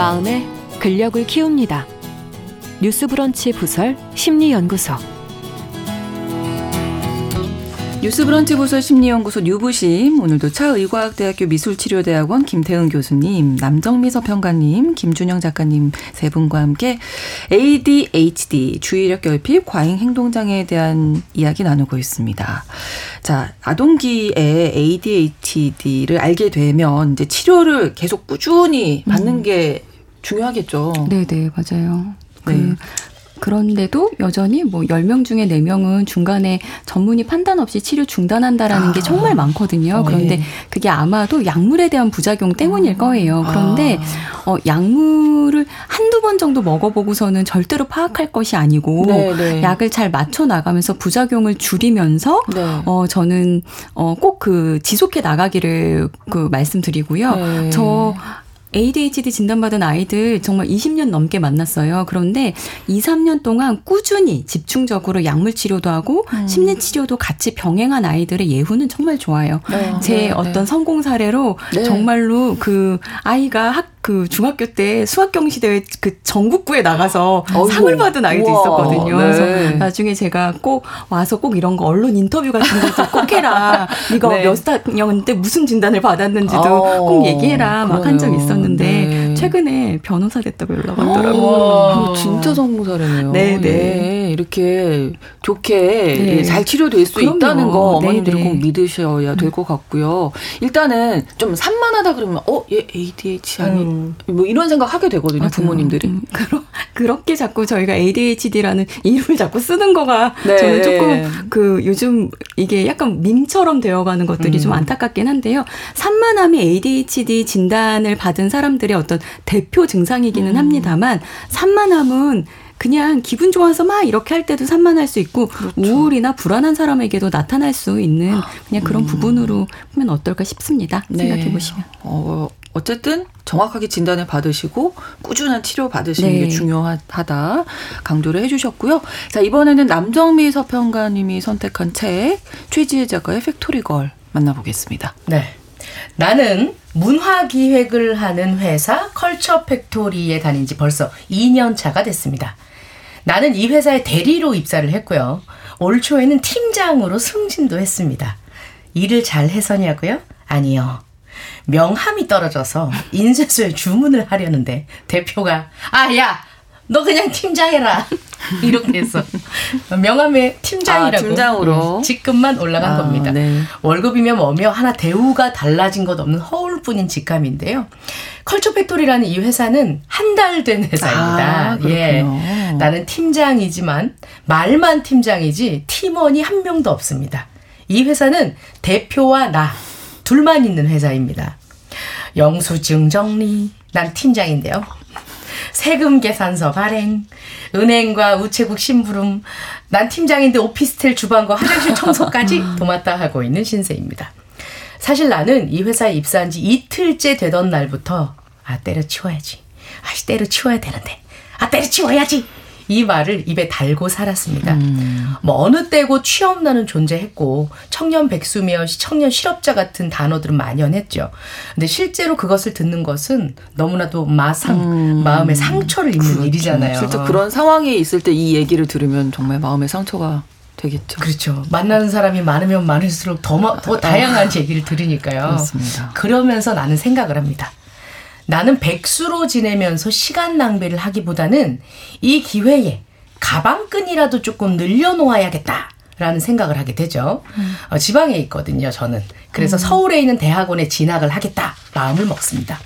마음의 근력을 키웁니다. 뉴스브런치 부설 심리연구소 뉴스브런치 부설 심리연구소 뉴부심 오늘도 차의과학대학교 미술치료대학원 김태은 교수님, 남정미 서평가님, 김준영 작가님 세 분과 함께 ADHD 주의력 결핍 과잉 행동 장애에 대한 이야기 나누고 있습니다. 자 아동기에 ADHD를 알게 되면 이제 치료를 계속 꾸준히 받는 음. 게 중요하겠죠. 네네, 맞아요. 네. 그 그런데도 여전히 뭐 10명 중에 4명은 중간에 전문의 판단 없이 치료 중단한다라는 아. 게 정말 많거든요. 어, 그런데 네. 그게 아마도 약물에 대한 부작용 때문일 거예요. 그런데 아. 어, 약물을 한두 번 정도 먹어보고서는 절대로 파악할 것이 아니고 네, 네. 약을 잘 맞춰 나가면서 부작용을 줄이면서 네. 어, 저는 어, 꼭 그 지속해 나가기를 그 말씀드리고요. 네. 저 ADHD 진단받은 아이들 정말 20년 넘게 만났어요. 그런데 2, 3년 동안 꾸준히 집중적으로 약물 치료도 하고 음. 심리 치료도 같이 병행한 아이들의 예후는 정말 좋아요. 네, 제 네, 어떤 네. 성공 사례로 네. 정말로 그 아이가 학, 그 중학교 때 수학 경시 대회 그 전국구에 나가서 어이구. 상을 받은 아이도 우와. 있었거든요. 네. 그래서 나중에 제가 꼭 와서 꼭 이런 거 언론 인터뷰 같은 거 꼭 해라. 이거 네. 몇 학년 때 무슨 진단을 받았는지도 어. 꼭 얘기해라. 막 한 적 있었는데 네. 최근에 변호사 됐다고 연락 왔더라고요. 진짜 성공 사례네요. 네, 네. 이렇게 좋게 네. 잘 치료될 수 그럼요. 있다는 거 어머님들이 네, 꼭 믿으셔야 될 것 같고요. 일단은 좀 산만하다 그러면 어, 얘 ADHD 아니 음. 뭐 이런 생각 하게 되거든요, 맞아요. 부모님들이. 음, 그러, 그렇게 자꾸 저희가 ADHD라는 이름을 자꾸 쓰는 거가 네. 저는 조금 그 요즘 이게 약간 밈처럼 되어가는 것들이 음. 좀 안타깝긴 한데요. 산만함이 ADHD 진단을 받은 사람들의 어떤 대표 증상이기는 음. 합니다만 산만함은 그냥 기분 좋아서 막 이렇게 할 때도 산만할 수 있고 그렇죠. 우울이나 불안한 사람에게도 나타날 수 있는 그냥 그런 음. 부분으로 보면 어떨까 싶습니다. 네. 생각해 보시면. 어, 어쨌든 정확하게 진단을 받으시고 꾸준한 치료 받으시는 네. 게 중요하다 강조를 해주셨고요. 자 이번에는 남정미 서평가님이 선택한 책 최지혜 작가의 팩토리걸 만나보겠습니다. 네. 나는 문화 기획을 하는 회사 컬처 팩토리에 다닌 지 벌써 2년 차가 됐습니다. 나는 이 회사에 대리로 입사를 했고요. 올 초에는 팀장으로 승진도 했습니다. 일을 잘 해서냐고요? 아니요. 명함이 떨어져서 인쇄소에 주문을 하려는데 대표가 아 야 너 그냥 팀장해라 이렇게 해서 명함에 팀장이라고 아, 팀장으로 음, 직급만 올라간 아, 겁니다. 네. 월급이며 뭐며 하나 대우가 달라진 것 없는 허울뿐인 직함인데요. 컬처 팩토리라는 이 회사는 한 달 된 회사입니다. 아, 예. 나는 팀장이지만 말만 팀장이지 팀원이 한 명도 없습니다. 이 회사는 대표와 나 둘만 있는 회사입니다. 영수증 정리, 난 팀장인데요. 세금 계산서 발행, 은행과 우체국 심부름, 난 팀장인데 오피스텔 주방과 화장실 청소까지 도맡아 하고 있는 신세입니다. 사실 나는 이 회사에 입사한 지 이틀째 되던 날부터 아 때려치워야지. 아 때려치워야 되는데. 아 때려치워야지. 이 말을 입에 달고 살았습니다. 음. 뭐 어느 때고 취업 나는 존재했고 청년 백수며 청년 실업자 같은 단어들은 만연했죠. 근데 실제로 그것을 듣는 것은 너무나도 마상 음. 마음의 상처를 입는 그렇죠. 일이잖아요. 실제 그런 상황에 있을 때 이 얘기를 들으면 정말 마음의 상처가 되겠죠. 그렇죠. 만나는 사람이 많으면 많을수록 더, 더 다양한 얘기를 들으니까요. 그렇습니다. 그러면서 나는 생각을 합니다. 나는 백수로 지내면서 시간 낭비를 하기보다는 이 기회에 가방끈이라도 조금 늘려놓아야겠다. 라는 생각을 하게 되죠. 음. 어, 지방에 있거든요, 저는. 그래서 음. 서울에 있는 대학원에 진학을 하겠다. 마음을 먹습니다.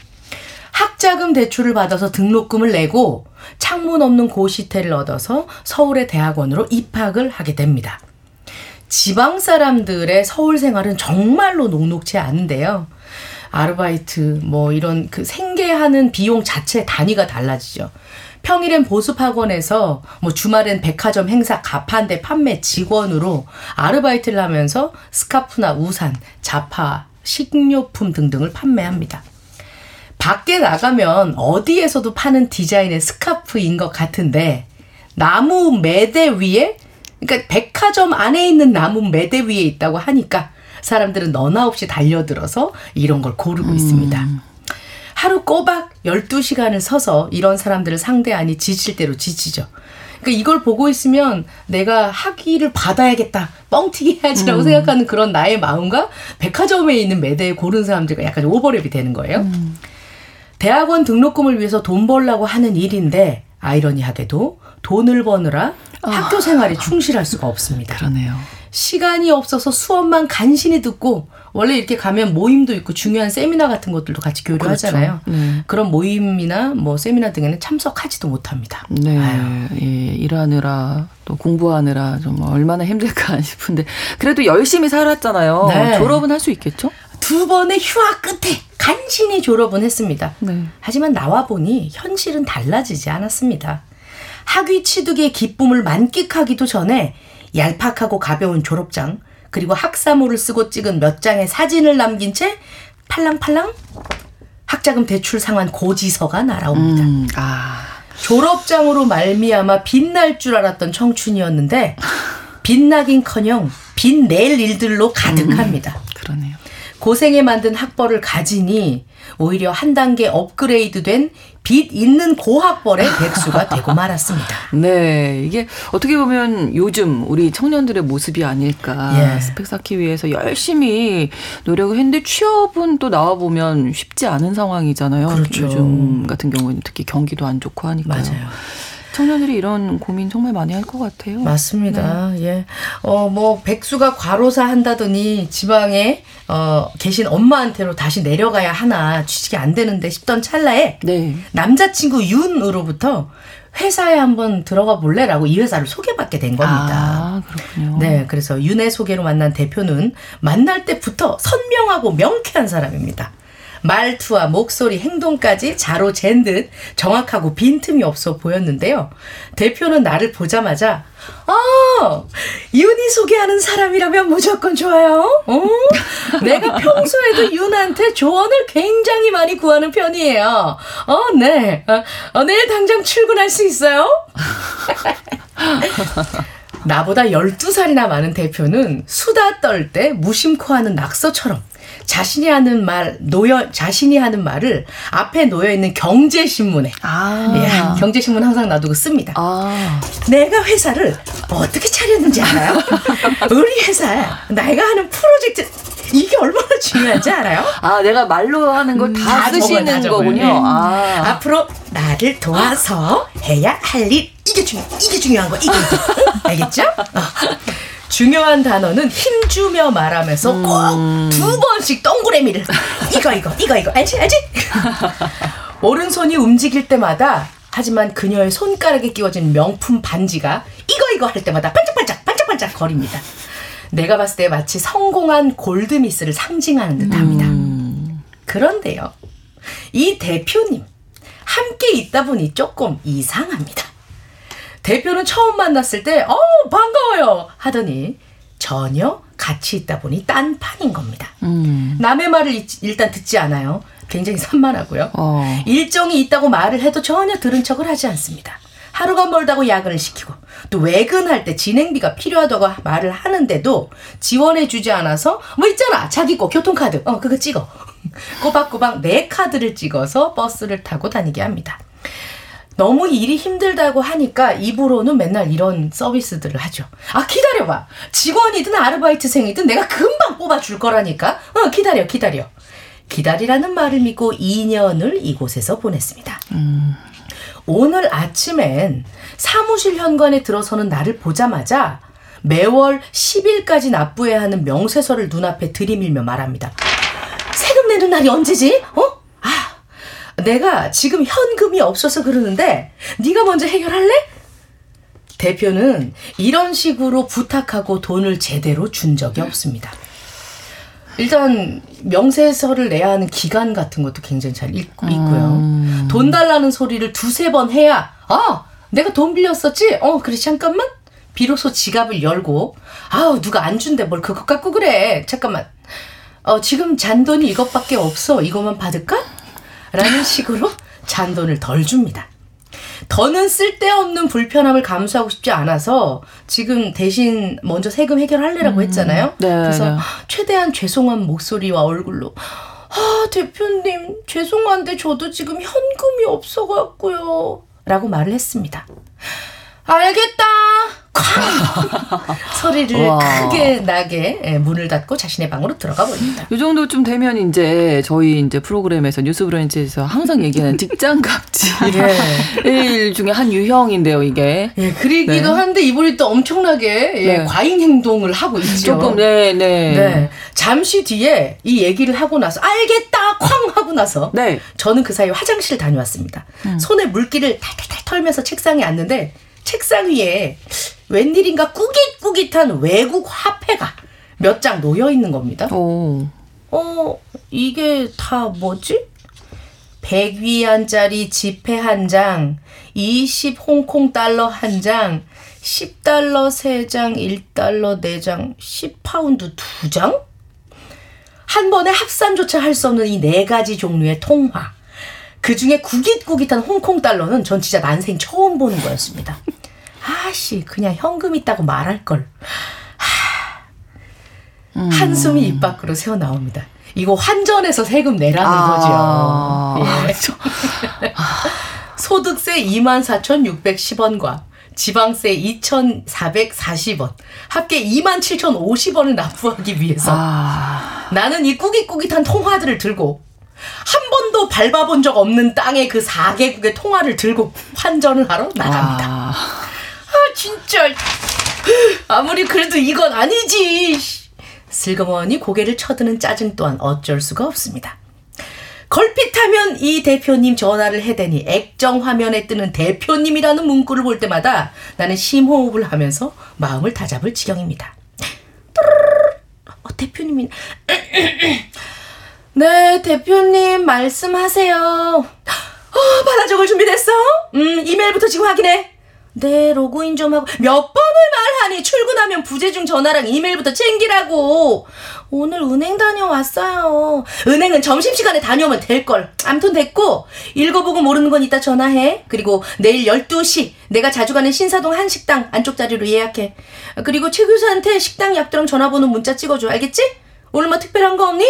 학자금 대출을 받아서 등록금을 내고 창문 없는 고시텔을 얻어서 서울의 대학원으로 입학을 하게 됩니다. 지방 사람들의 서울 생활은 정말로 녹록치 않은데요. 아르바이트 뭐 이런 그 생계하는 비용 자체 단위가 달라지죠. 평일엔 보습학원에서 뭐 주말엔 백화점 행사 가판대 판매 직원으로 아르바이트를 하면서 스카프나 우산, 자파, 식료품 등등을 판매합니다. 밖에 나가면 어디에서도 파는 디자인의 스카프인 것 같은데 나무 매대 위에 그러니까 백화점 안에 있는 나무 매대 위에 있다고 하니까 사람들은 너나 없이 달려들어서 이런 걸 고르고 음. 있습니다. 하루 꼬박 12시간을 서서 이런 사람들을 상대하니 지칠 대로 지치죠. 그러니까 이걸 보고 있으면 내가 학위를 받아야겠다, 뻥튀기 해야지라고 음. 생각하는 그런 나의 마음과 백화점에 있는 매대에 고른 사람들과 약간 오버랩이 되는 거예요. 음. 대학원 등록금을 위해서 돈 벌라고 하는 일인데 아이러니하게도 돈을 버느라 아. 학교 생활에 충실할 수가 없습니다. 그러네요. 시간이 없어서 수업만 간신히 듣고 원래 이렇게 가면 모임도 있고 중요한 세미나 같은 것들도 같이 교류하잖아요. 그렇죠. 네. 그런 모임이나 뭐 세미나 등에는 참석하지도 못합니다. 네, 예, 일하느라 또 공부하느라 좀 얼마나 힘들까 싶은데 그래도 열심히 살았잖아요. 네. 졸업은 할 수 있겠죠? 두 번의 휴학 끝에 간신히 졸업은 했습니다. 네. 하지만 나와 보니 현실은 달라지지 않았습니다. 학위 취득의 기쁨을 만끽하기도 전에 얄팍하고 가벼운 졸업장, 그리고 학사모를 쓰고 찍은 몇 장의 사진을 남긴 채 팔랑팔랑 학자금 대출 상환 고지서가 날아옵니다. 음, 아. 졸업장으로 말미암아 빛날 줄 알았던 청춘이었는데 빛나긴커녕 빛낼 일들로 가득합니다. 음, 그러네요. 고생에 만든 학벌을 가지니 오히려 한 단계 업그레이드된 빚 있는 고학벌의 백수가 되고 말았습니다. 네, 이게 어떻게 보면 요즘 우리 청년들의 모습이 아닐까. 예. 스펙 쌓기 위해서 열심히 노력을 했는데 취업은 또 나와 보면 쉽지 않은 상황이잖아요. 그렇죠. 요즘 같은 경우에는 특히 경기도 안 좋고 하니까요. 맞아요. 청년들이 이런 고민 정말 많이 할 것 같아요. 맞습니다. 네. 예. 어, 뭐, 백수가 과로사 한다더니 지방에, 어, 계신 엄마한테로 다시 내려가야 하나 취직이 안 되는데 싶던 찰나에. 네. 남자친구 윤으로부터 회사에 한번 들어가 볼래라고 이 회사를 소개받게 된 겁니다. 아, 그렇군요. 네, 그래서 윤의 소개로 만난 대표는 만날 때부터 선명하고 명쾌한 사람입니다. 말투와 목소리, 행동까지 자로 잰 듯 정확하고 빈틈이 없어 보였는데요. 대표는 나를 보자마자 아, 윤이 소개하는 사람이라면 무조건 좋아요. 어? 내가 평소에도 윤한테 조언을 굉장히 많이 구하는 편이에요. 어, 네. 어, 어, 내일 당장 출근할 수 있어요? 나보다 12살이나 많은 대표는 수다 떨 때 무심코 하는 낙서처럼 자신이 하는 말 놓여 자신이 하는 말을 앞에 놓여 있는 경제 신문에 아. 예, 경제 신문 항상 놔두고 씁니다. 아. 내가 회사를 어떻게 차렸는지 알아요? 우리 회사 내가 하는 프로젝트 이게 얼마나 중요한지 알아요? 아, 내가 말로 하는 걸다 음, 쓰시는 적어요, 거군요. 네. 아. 앞으로 나를 도와서 해야 할 일 이게 중요 이게 중요한 거 이게 알겠죠? 어. 중요한 단어는 힘주며 말하면서 음. 꼭두 번씩 동그라미를 이거 이거 이거 이거 알지 알지? 오른손이 움직일 때마다 하지만 그녀의 손가락에 끼워진 명품 반지가 이거 이거 할 때마다 반짝반짝 반짝반짝 거립니다. 내가 봤을 때 마치 성공한 골드미스를 상징하는 듯합니다. 음. 그런데요, 이 대표님 함께 있다 보니 조금 이상합니다. 대표는 처음 만났을 때, 어, 반가워요! 하더니 전혀 같이 있다 보니 딴 판인 겁니다. 음. 남의 말을 일단 듣지 않아요. 굉장히 산만하고요. 어. 일정이 있다고 말을 해도 전혀 들은 척을 하지 않습니다. 하루가 멀다고 야근을 시키고 또 외근할 때 진행비가 필요하다고 말을 하는데도 지원해 주지 않아서 뭐 있잖아 자기 거 교통카드 어 그거 찍어 꼬박꼬박 내 카드를 찍어서 버스를 타고 다니게 합니다. 너무 일이 힘들다고 하니까 입으로는 맨날 이런 서비스들을 하죠. 아, 기다려봐. 직원이든 아르바이트생이든 내가 금방 뽑아줄 거라니까. 어, 기다려, 기다려. 기다리라는 말을 믿고 2년을 이곳에서 보냈습니다. 음. 오늘 아침엔 사무실 현관에 들어서는 나를 보자마자 매월 10일까지 납부해야 하는 명세서를 눈앞에 들이밀며 말합니다. 세금 내는 날이 언제지? 어? 내가 지금 현금이 없어서 그러는데 네가 먼저 해결할래? 대표는 이런 식으로 부탁하고 돈을 제대로 준 적이 없습니다. 일단 명세서를 내야 하는 기간 같은 것도 굉장히 잘 있, 고요 음. 돈 달라는 소리를 두세 번 해야 아 내가 돈 빌렸었지? 어 그래 잠깐만 비로소 지갑을 열고 아우 누가 안 준대 뭘 그것 갖고 그래 잠깐만 어 지금 잔돈이 이것밖에 없어 이것만 받을까? 라는 식으로 잔돈을 덜 줍니다. 더는 쓸데없는 불편함을 감수하고 싶지 않아서 지금 대신 먼저 세금 해결할래라고 음, 했잖아요. 네, 그래서 네. 최대한 죄송한 목소리와 얼굴로 아, 대표님, 죄송한데 저도 지금 현금이 없어갖고요. 라고 말을 했습니다. 알겠다. 소리를 와. 크게 나게 예, 문을 닫고 자신의 방으로 들어가 버립니다. 이 정도쯤 되면 이제 저희 이제 프로그램에서 뉴스 브런치에서 항상 얘기하는 직장 갑질 예. 중에 한 유형인데요, 이게. 예, 그리기도 네. 한데 이분이 또 엄청나게 예, 네. 과잉 행동을 하고 있죠. 조금 네, 네. 네. 잠시 뒤에 이 얘기를 하고 나서 알겠다 쾅 하고 나서 네. 저는 그 사이 화장실 다녀왔습니다. 음. 손에 물기를 탈탈탈 털면서 책상에 앉는데 책상 위에 웬일인가 꾸깃꾸깃한 외국 화폐가 몇 장 놓여 있는 겁니다. 오. 어, 이게 다 뭐지? 100위안짜리 지폐 한 장, 20 홍콩 달러 한 장, 10달러 3장, 1달러 4장, 10파운드 2장? 한 번에 합산조차 할 수 없는 이 네 가지 종류의 통화. 그 중에 구깃구깃한 홍콩 달러는 전 진짜 난생 처음 보는 거였습니다. 아씨, 그냥 현금 있다고 말할 걸. 음. 한숨이 입 밖으로 새어 나옵니다. 이거 환전해서 세금 내라는 아. 거죠. 예. 소득세 24,610원과 지방세 2,440원, 합계 27,050원을 납부하기 위해서 아. 나는 이 꾸깃꾸깃한 통화들을 들고 한 번도 밟아본 적 없는 땅의 그 4개국의 통화를 들고 환전을 하러 나갑니다. 아. 진짜. 아무리 그래도 이건 아니지. 슬그머니 고개를 쳐드는 짜증 또한 어쩔 수가 없습니다. 걸핏하면 이 대표님 전화를 해대니 액정 화면에 뜨는 대표님이라는 문구를 볼 때마다 나는 심호흡을 하면서 마음을 다잡을 지경입니다. 어, 대표님이 네 대표님 말씀하세요. 어, 받아 적을 준비됐어? 음 이메일부터 지금 확인해. 네, 로그인 좀 하고 몇 번을 말하니 출근하면 부재중 전화랑 이메일부터 챙기라고. 오늘 은행 다녀왔어요. 은행은 점심시간에 다녀오면 될걸. 암튼 됐고 읽어보고 모르는 건 이따 전화해. 그리고 내일 12시 내가 자주 가는 신사동 한 식당 안쪽 자리로 예약해. 그리고 최 교수한테 식당 약도랑 전화번호 문자 찍어줘. 알겠지? 오늘 뭐 특별한 거 없니?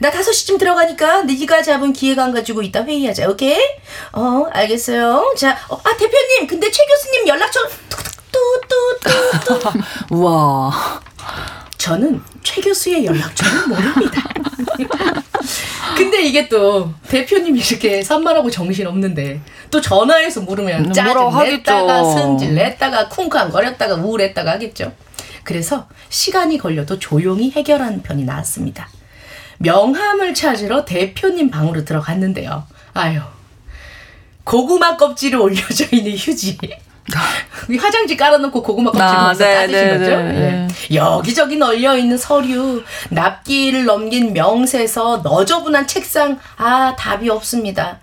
나 5시쯤 들어가니까 네가 잡은 기획안 가지고 이따 회의하자. 오케이? 어, 알겠어요. 자, 어, 아 대표님, 근데 최 교수님 연락처 뚜뚜뚜뚜. 우와. 저는 최 교수의 연락처를 모릅니다. 근데 이게 또 대표님이 이렇게 산만하고 정신 없는데 또 전화해서 물으면 음, 짜증 냈다가 승질 냈다가 쿵쾅거렸다가 우울했다가 하겠죠. 그래서 시간이 걸려도 조용히 해결하는 편이 나았습니다. 명함을 찾으러 대표님 방으로 들어갔는데요. 아유, 고구마 껍질이 올려져 있는 휴지. 화장지 깔아놓고 고구마 껍질 아, 네, 따드신 네, 거죠? 네. 예. 여기저기 널려 있는 서류, 납기를 넘긴 명세서, 너저분한 책상, 아 답이 없습니다.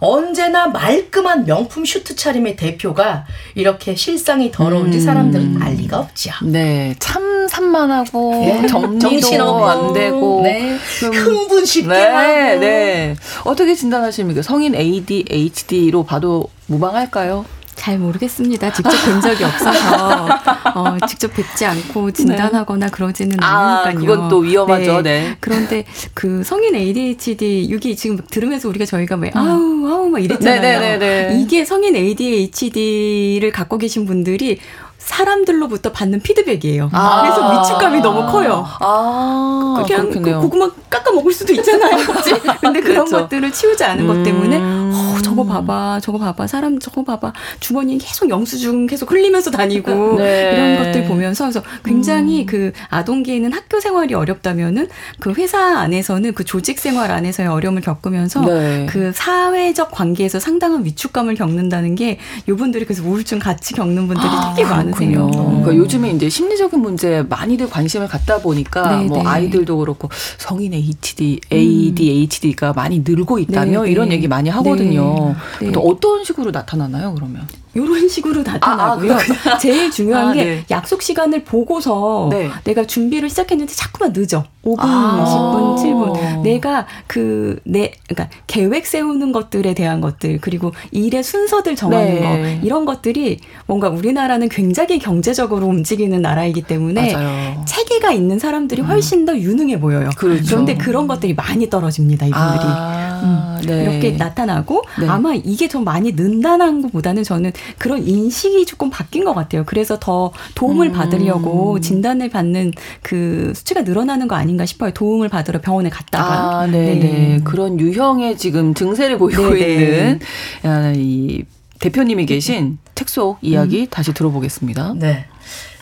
언제나 말끔한 명품 슈트 차림의 대표가 이렇게 실상이 더러운지 음. 사람들은 알 리가 없죠. 네, 참 산만하고 네. 정리도 안 되고 네. 흥분 쉽게 네, 하고. 네. 어떻게 진단하십니까? 성인 ADHD로 봐도 무방할까요? 잘 모르겠습니다. 직접 뵌 적이 없어서 어, 직접 뵙지 않고 진단하거나 네. 그러지는 아, 않으니까요. 그건 또 위험하죠. 네. 네. 그런데 그 성인 ADHD 이게 지금 들으면서 우리가 저희가 왜 음. 아우 아우 막 이랬잖아요. 네네네네. 네, 네, 이게 성인 ADHD를 갖고 계신 분들이 사람들로부터 받는 피드백이에요. 아~ 그래서 위축감이 너무 커요. 아~ 그냥 그 고구마 깎아 먹을 수도 있잖아요. 근데 그런 그렇죠. 것들을 치우지 않은 음~ 것 때문에 어, 저거 봐봐, 저거 봐봐, 사람 저거 봐봐. 주머니에 계속 영수증 계속 흘리면서 다니고 네. 이런 것들 보면서 그래서 굉장히 음. 그 아동기에는 학교 생활이 어렵다면은 그 회사 안에서는 그 조직 생활 안에서의 어려움을 겪으면서 네. 그 사회적 관계에서 상당한 위축감을 겪는다는 게 이분들이 그래서 우울증 같이 겪는 분들이 아, 되게 많으세요. 그렇군요. 그러니까 요즘에 이제 심리적인 문제에 많이들 관심을 갖다 보니까 네네. 뭐 네. 아이들도 그렇고 성인 ADHD, ADHD가 많이 늘고 있다며 네네. 이런 네. 얘기 많이 하거든요. 네. 또 어떤 식으로 나타나나요, 그러면? 이런 식으로 나타나고요. 아, 아, 제일 중요한 아, 게 네. 약속 시간을 보고서 네. 내가 준비를 시작했는데 자꾸만 늦어. 5분, 아~ 10분, 7분. 내가 그, 내, 그러니까 계획 세우는 것들에 대한 것들, 그리고 일의 순서들 정하는 네. 거, 이런 것들이 뭔가 우리나라는 굉장히 경제적으로 움직이는 나라이기 때문에 맞아요. 체계가 있는 사람들이 훨씬 더 유능해 보여요. 그렇죠. 그런데 그런 것들이 많이 떨어집니다, 이분들이. 아, 음, 네. 이렇게 나타나고 네. 아마 이게 좀 많이 는다는 것보다는 저는 그런 인식이 조금 바뀐 것 같아요. 그래서 더 도움을 음. 받으려고 진단을 받는 그 수치가 늘어나는 거 아닌가 싶어요. 도움을 받으러 병원에 갔다가. 아, 네, 네. 그런 유형의 지금 증세를 보이고 네네. 있는 아, 이 대표님이 계신 책 속 이야기 음. 다시 들어보겠습니다. 네.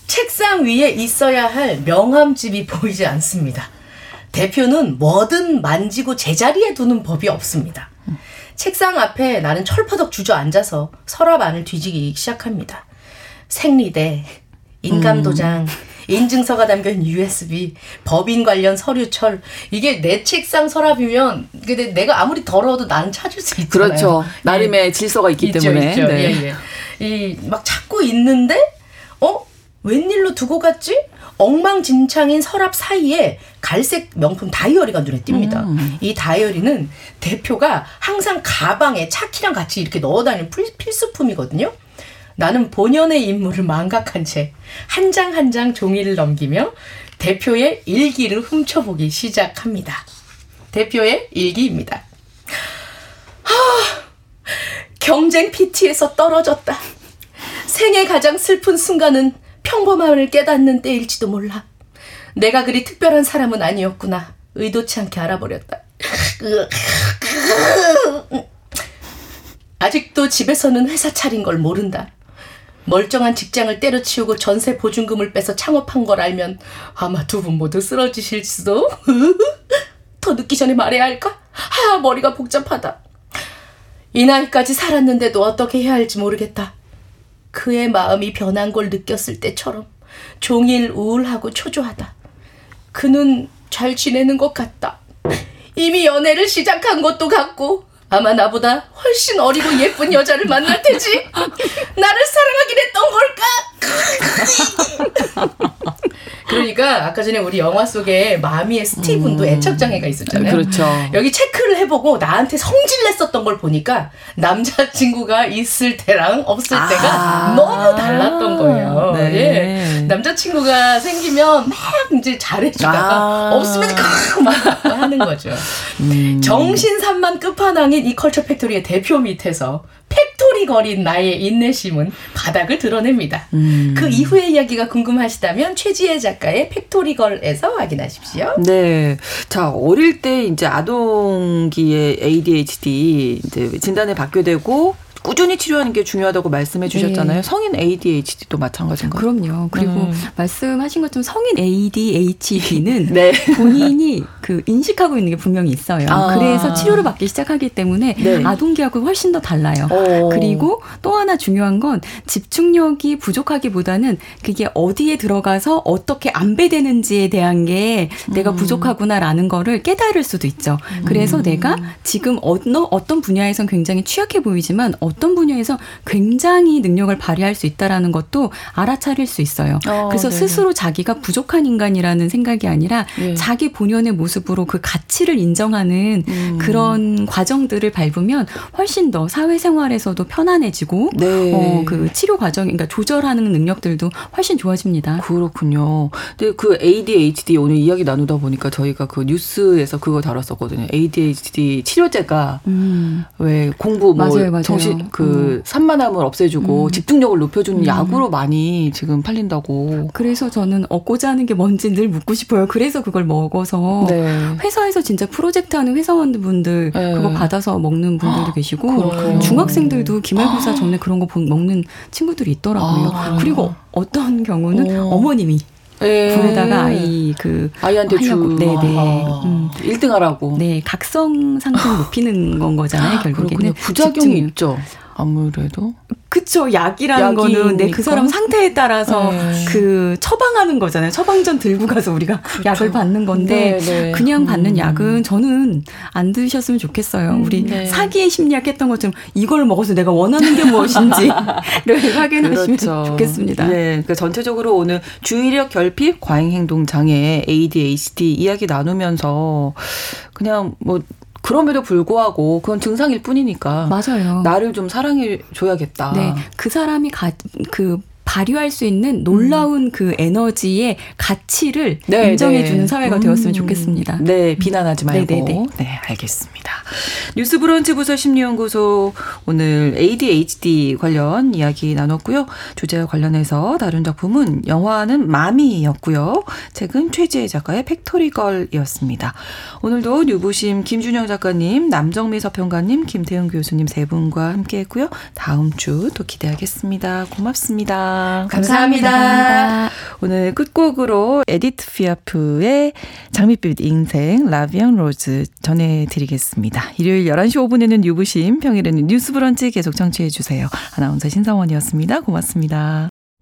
책상 위에 있어야 할 명함집이 보이지 않습니다. 대표는 뭐든 만지고 제자리에 두는 법이 없습니다. 책상 앞에 나는 철퍼덕 주저앉아서 서랍 안을 뒤지기 시작합니다. 생리대, 인감도장, 음. 인증서가 담긴 USB, 법인 관련 서류철. 이게 내 책상 서랍이면 근데 내가 아무리 더러워도 나는 찾을 수 있잖아요. 그렇죠. 나름의 예. 질서가 있기 있죠, 때문에. 있죠. 네. 예, 예. 이막 찾고 있는데 어? 웬일로 두고 갔지? 엉망진창인 서랍 사이에 갈색 명품 다이어리가 눈에 띕니다. 음. 이 다이어리는 대표가 항상 가방에 차키랑 같이 이렇게 넣어 다니는 필수품이거든요. 나는 본연의 임무를 망각한 채 한 장 한 장 종이를 넘기며 대표의 일기를 훔쳐보기 시작합니다. 대표의 일기입니다. 하, 경쟁 PT에서 떨어졌다. 생애 가장 슬픈 순간은 평범함을 깨닫는 때일지도 몰라. 내가 그리 특별한 사람은 아니었구나. 의도치 않게 알아버렸다. 아직도 집에서는 회사 차린 걸 모른다. 멀쩡한 직장을 때려치우고 전세 보증금을 빼서 창업한 걸 알면 아마 두 분 모두 쓰러지실 수도. 더 늦기 전에 말해야 할까? 아, 머리가 복잡하다. 이 나이까지 살았는데도 어떻게 해야 할지 모르겠다. 그의 마음이 변한 걸 느꼈을 때처럼 종일 우울하고 초조하다. 그는 잘 지내는 것 같다. 이미 연애를 시작한 것도 같고 아마 나보다 훨씬 어리고 예쁜 여자를 만날 테지. 나를 사랑하긴 했던 걸까? 그러니까 아까 전에 우리 영화 속에 마미의 스티브도 음. 애착 장애가 있었잖아요. 그렇죠. 여기 체크를 해보고 나한테 성질 냈었던 걸 보니까 남자 친구가 있을 때랑 없을 아. 때가 너무 달랐던 거예요. 네. 예. 남자 친구가 생기면 막 이제 잘해주다가 아. 없으면 막 하는 거죠. 음. 정신산만 끝판왕인 이 컬처 팩토리의 대표 밑에서 팩토리걸인 나의 인내심은 바닥을 드러냅니다. 음. 그 이후의 이야기가 궁금하시다면 최지혜 작가의 팩토리걸에서 확인하십시오. 네. 자, 어릴 때 이제 아동기의 ADHD 이제 진단을 받게 되고 꾸준히 치료하는 게 중요하다고 말씀해 주셨잖아요. 네. 성인 ADHD도 마찬가지인 가요? 그럼요. 그리고 음. 말씀하신 것처럼 성인 ADHD는 네. 본인이 그 인식하고 있는 게 분명히 있어요. 아. 그래서 치료를 받기 시작하기 때문에 네. 아동기하고 훨씬 더 달라요. 오. 그리고 또 하나 중요한 건 집중력이 부족하기보다는 그게 어디에 들어가서 어떻게 안배되는지에 대한 게 내가 음. 부족하구나라는 거를 깨달을 수도 있죠. 그래서 음. 내가 지금 어느 어떤 분야에선 굉장히 취약해 보이지만 어떤 분야에서 굉장히 능력을 발휘할 수 있다라는 것도 알아차릴 수 있어요. 어, 그래서 네네. 스스로 자기가 부족한 인간이라는 생각이 아니라 네. 자기 본연의 모습으로 그 가치를 인정하는 음. 그런 과정들을 밟으면 훨씬 더 사회생활에서도 편안해지고 네. 어, 그 치료 과정, 그러니까 조절하는 능력들도 훨씬 좋아집니다. 그렇군요. 근데 그 ADHD 오늘 이야기 나누다 보니까 저희가 그 뉴스에서 그거 다뤘었거든요. ADHD 치료제가 음. 왜 공부 뭐 맞아요, 맞아요. 정신 그 음. 산만함을 없애주고 음. 집중력을 높여주는 음. 약으로 많이 지금 팔린다고. 그래서 저는 얻고자 하는 게 뭔지 늘 묻고 싶어요. 그래서 그걸 먹어서 네. 회사에서 진짜 프로젝트 하는 회사원분들 네. 그거 받아서 먹는 분들도 계시고 그렇군요. 중학생들도 기말고사 전에 그런 거 먹는 친구들이 있더라고요. 아, 그리고 어떤 경우는 오. 어머님이 예. 불에다가 아이 그 아이한테 주. 네네. 아, 음. 1등 하라고. 네 각성 상승 높이는 건 거잖아요 결국에는. 부작용이 집중. 있죠 아무래도 그쵸 약이라는 거는 내그 사람 상태에 따라서 네. 그 처방하는 거잖아요 처방전 들고 가서 우리가 그쵸. 약을 받는 건데 네, 네. 그냥 받는 음. 약은 저는 안 드셨으면 좋겠어요 음, 우리 네. 사기의 심리학 했던 것처럼 이걸 먹어서 내가 원하는 게 무엇인지 를 확인하시면 그렇죠. 좋겠습니다 네 그러니까 전체적으로 오늘 주의력 결핍 과잉 행동 장애 ADHD 이야기 나누면서 그냥 뭐 그럼에도 불구하고 그건 증상일 뿐이니까 맞아요. 나를 좀 사랑해 줘야겠다. 네. 그 사람이 가, 그 발휘할 수 있는 놀라운 음. 그 에너지의 가치를 네, 인정해 주는 네. 사회가 음. 되었으면 좋겠습니다. 네, 비난하지 말고. 네네네. 네, 네. 네, 알겠습니다. 뉴스브런치 부설 심리연구소 오늘 ADHD 관련 이야기 나눴고요. 주제와 관련해서 다룬 작품은 영화는 마미였고요. 책은 최지혜 작가의 팩토리걸이었습니다. 오늘도 뉴부심 김준영 작가님, 남정미 서평가님, 김태훈 교수님 세 분과 함께했고요. 다음 주 또 기대하겠습니다. 고맙습 니다. 감사합니다. 감사합니다. 오늘 끝곡으로 에디트 피아프의 장밋빛 인생 라비앙 로즈 전해드리겠습니다. 일요일 11시 5분에는 유부심, 평일에는 뉴스 브런치 계속 청취해 주세요. 아나운서 신성원이었습니다. 고맙습니다.